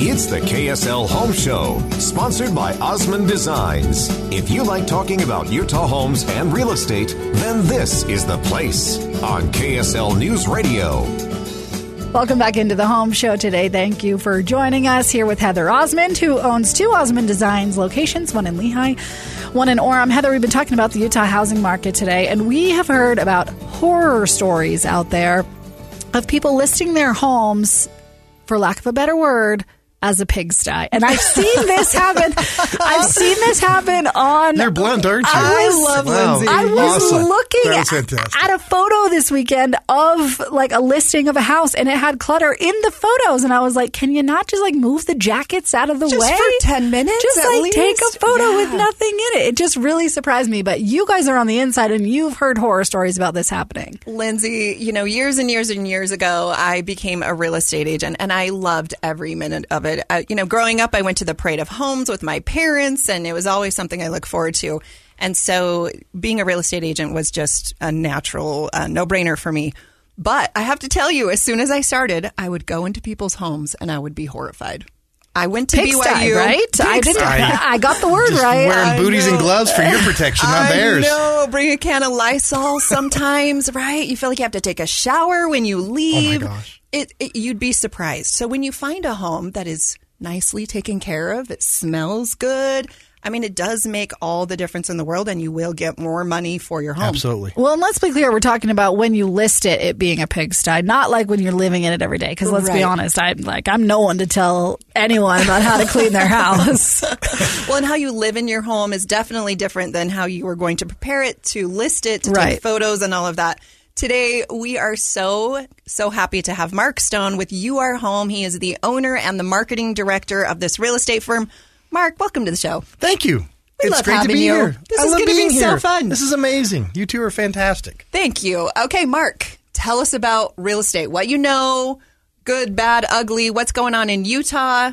It's the KSL Home Show, sponsored by Osmond Designs. If you like talking about Utah homes and real estate, then this is the place on KSL News Radio. Welcome back into the home show today. Thank you for joining us here with Heather Osmond, who owns two Osmond Designs locations, one in Lehi, one in Orem. Heather, we've been talking about the Utah housing market today, and we have heard about horror stories out there of people listing their homes, for lack of a better word, as a pigsty. And I've seen this happen. I've seen this happen on. You're blunt, aren't you? I was, love Lindsay. I was Awesome. looking That at, was at a photo this weekend of like a listing of a house and it had clutter in the photos and I was like, can you not just like move the jackets out of the Just way? for 10 minutes Just at like take a least? photo with nothing in it. It just really surprised me. But you guys are on the inside and you've heard horror stories about this happening. Lindsay, you know, years and years and years ago, I became a real estate agent and I loved every minute of it. Uh, you know, growing up, I went to the Parade of Homes with my parents and it was always something I look forward to. And so being a real estate agent was just a natural uh, no brainer for me. But I have to tell you, as soon as I started, I would go into people's homes and I would be horrified. I went to Pigsty, BYU, right? I didn't. I got the word Just right. wearing I booties and gloves for your protection, not I theirs. know. Bring a can of Lysol sometimes, right? You feel like you have to take a shower when you leave. Oh my gosh. It, it, you'd be surprised. So when you find a home that is nicely taken care of, it smells good. I mean, it does make all the difference in the world, and you will get more money for your home. Absolutely. Well, and let's be clear, we're talking about when you list it, it being a pigsty, not like when you're living in it every day. Because let's be honest, I'm like I'm no one to tell anyone about how to clean their house. Well, and how you live in your home is definitely different than how you are going to prepare it, to list it, to Right. take photos, and all of that. Today, we are so, so happy to have Mark Stone with You Are Home. He is the owner and the marketing director of this real estate firm. Mark, welcome to the show. Thank you. We it's love great to be you. here. This I is gonna be being so fun. This is amazing. You two are fantastic. Thank you. Okay, Mark, tell us about real estate. What you know, good, bad, ugly, what's going on in Utah,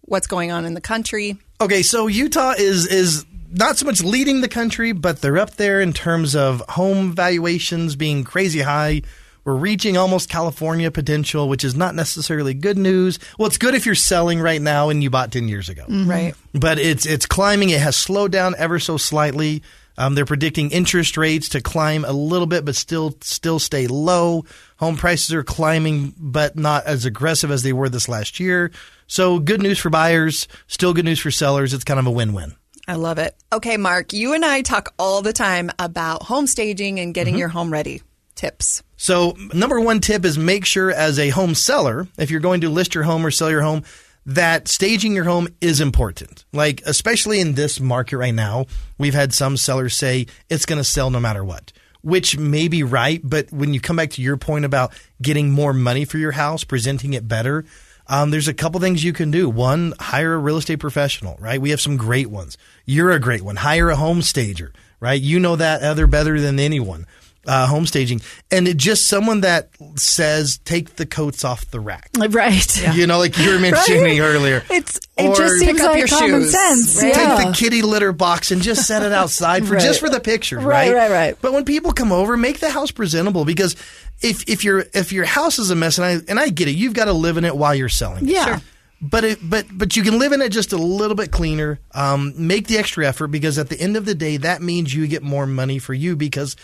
what's going on in the country. Okay, so Utah is is not so much leading the country, but they're up there in terms of home valuations being crazy high. We're reaching almost California potential, which is not necessarily good news. Well, it's good if you're selling right now and you bought 10 years ago. Right. but it's it's climbing. It has slowed down ever so slightly. Um, they're predicting interest rates to climb a little bit, but still still stay low. Home prices are climbing, but not as aggressive as they were this last year. So good news for buyers, still good news for sellers. It's kind of a win-win. I love it. Okay, Mark, you and I talk all the time about home staging and getting mm-hmm. your home ready. Tips. So, number one tip is make sure as a home seller, if you're going to list your home or sell your home, that staging your home is important. Like, especially in this market right now, we've had some sellers say it's going to sell no matter what, which may be right. But when you come back to your point about getting more money for your house, presenting it better, um, there's a couple things you can do. One, hire a real estate professional, right? We have some great ones. You're a great one. Hire a home stager, right? You know that other better than anyone uh, home staging, and it just someone that says take the coats off the rack. right. You know, like you were mentioning Right? earlier. It's it Or- just seems Pick up like your common shoes, sense. right? Yeah. Take the kitty litter box and just set it outside for Right. just for the picture, Right, right? right, right. But when people come over, make the house presentable because if if your if your house is a mess, and I and I get it, you've got to live in it while you're selling. it. Yeah. Sure. But it, but but you can live in it just a little bit cleaner. Um, make the extra effort because at the end of the day, that means you get more money for you because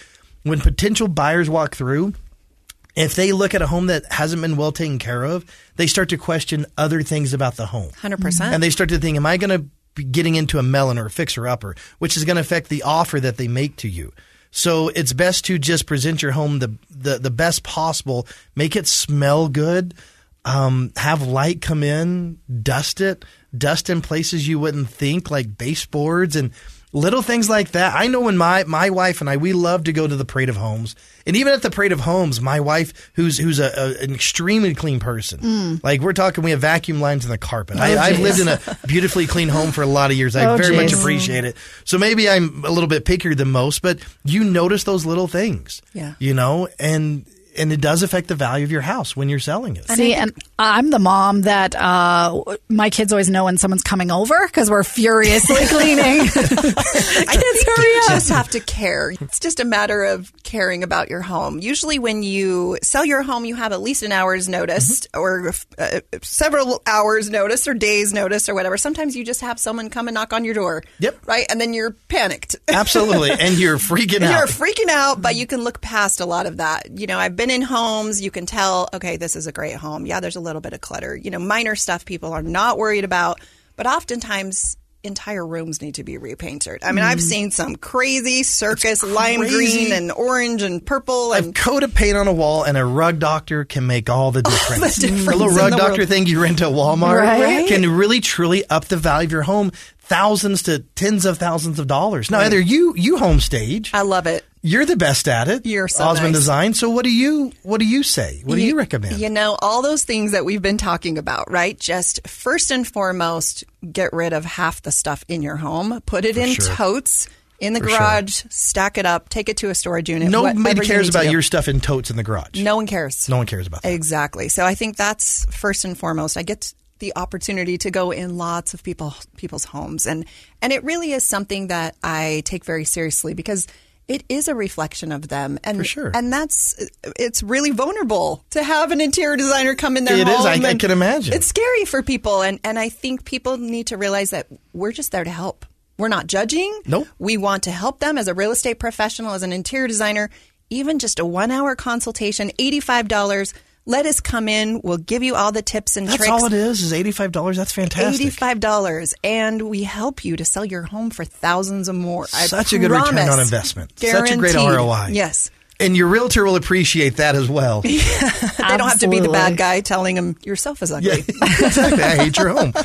when potential buyers walk through, If they look at a home that hasn't been well taken care of, they start to question other things about the home. 100%. And they start to think, am I going to be getting into a melon or a fixer upper, which is going to affect the offer that they make to you. So it's best to just present your home the the, the best possible, make it smell good, um, have light come in, dust it, dust in places you wouldn't think, like baseboards and little things like that. I know when my my wife and I we love to go to the Parade of Homes, and even at the Parade of Homes, my wife, who's who's a, a an extremely clean person, Mm. like we're talking, we have vacuum lines in the carpet. Oh, I, I've lived in a beautifully clean home for a lot of years. I Oh, very much appreciate it. So maybe I'm a little bit pickier than most, but you notice those little things, Yeah. you know, and and it does affect the value of your house when you're selling it. See, and I'm the mom that uh, my kids always know when someone's coming over because we're furiously cleaning. I think you just have to care. It's just a matter of caring about your home. Usually, when you sell your home, you have at least an hour's notice or uh, several hours notice or days notice or whatever. Sometimes you just have someone come and knock on your door. Yep. Right? And then you're panicked. Absolutely, and you're freaking out. You're freaking out, but you can look past a lot of that. You know, I've been in homes, you can tell, okay, this is a great home. Yeah, there's a little bit of clutter. You know, minor stuff people are not worried about, but oftentimes entire rooms need to be repainted. I mean, I've mm-hmm. seen some crazy circus lime green and orange and purple A and coat of paint on a wall and a rug doctor can make all the difference. difference a little rug doctor world. thing you rent at Walmart Right. can really truly up the value of your home thousands to tens of thousands of dollars. Now, either you you home stage, I love it. You're the best at it. You're so Osmond nice. Design. So what do you what do you say? What do you recommend? You know, all those things that we've been talking about, right? Just first and foremost, get rid of half the stuff in your home, put it in sure. totes in the For sure. garage, stack it up, take it to a storage unit. Nobody cares about your stuff in totes in the garage. No one cares. No one cares about that. Exactly. So I think that's first and foremost. I get the opportunity to go in lots of people people's homes and and it really is something that I take very seriously because it is a reflection of them and For sure. and that's it's really vulnerable to have an interior designer come in their It is. home I- I can imagine. It's scary for people and and I think people need to realize that we're just there to help. We're not judging. Nope. We want to help them as a real estate professional, as an interior designer, even just a one hour consultation, $85. Let us come in. We'll give you all the tips and tricks. That's tricks. all it is. Is eighty five dollars? That's fantastic. Eighty-five dollars, and we help you to sell your home for thousands or more. I Such a good return on investment. Such a great ROI. Yes, And your realtor will appreciate that as well. Yeah, they don't have to be the bad guy telling them your sofa's ugly. Yeah, exactly. I hate your home.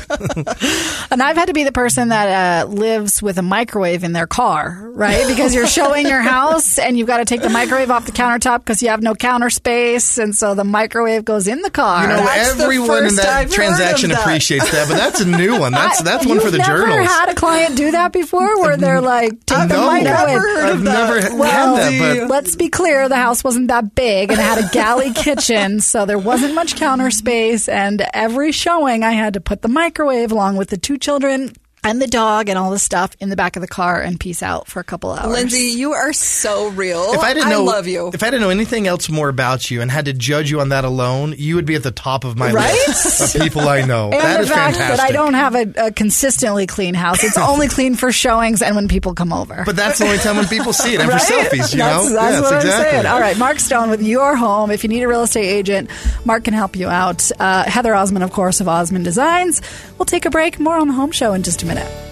And I've had to be the person that uh, lives with a microwave in their car, right? Because you're showing your house and you've got to take the microwave off the countertop because you have no counter space. And so the microwave goes in the car. You know, That's everyone in that I've transaction that. appreciates that, but that's a new one. That's that's one for the journal. never journals. had a client do that before where they're like, take the no, microwave. I've never had Well, that, but let's be clear, the house wasn't that big and it had a galley kitchen, so there wasn't much counter space. And every showing, I had to put the microwave along with the two children and the dog and all the stuff in the back of the car and peace out for a couple hours. Lindsay, you are so real. if I didn't know, I love you. If I didn't know anything else more about you and had to judge you on that alone, you would be at the top of my Right? list of people I know. and that the is fact fantastic. that I don't have a, a consistently clean house. It's only clean for showings and when people come over. But that's the only time when people see it, and Right? for selfies, you that's, know. That's yes, what exactly. I'm saying. All right, Mark Stone with Your Home. If you need a real estate agent, Mark can help you out. Uh, Heather Osmond, of course, of Osmond Designs. We'll take a break. More on the home show in just a minute. Minnesota.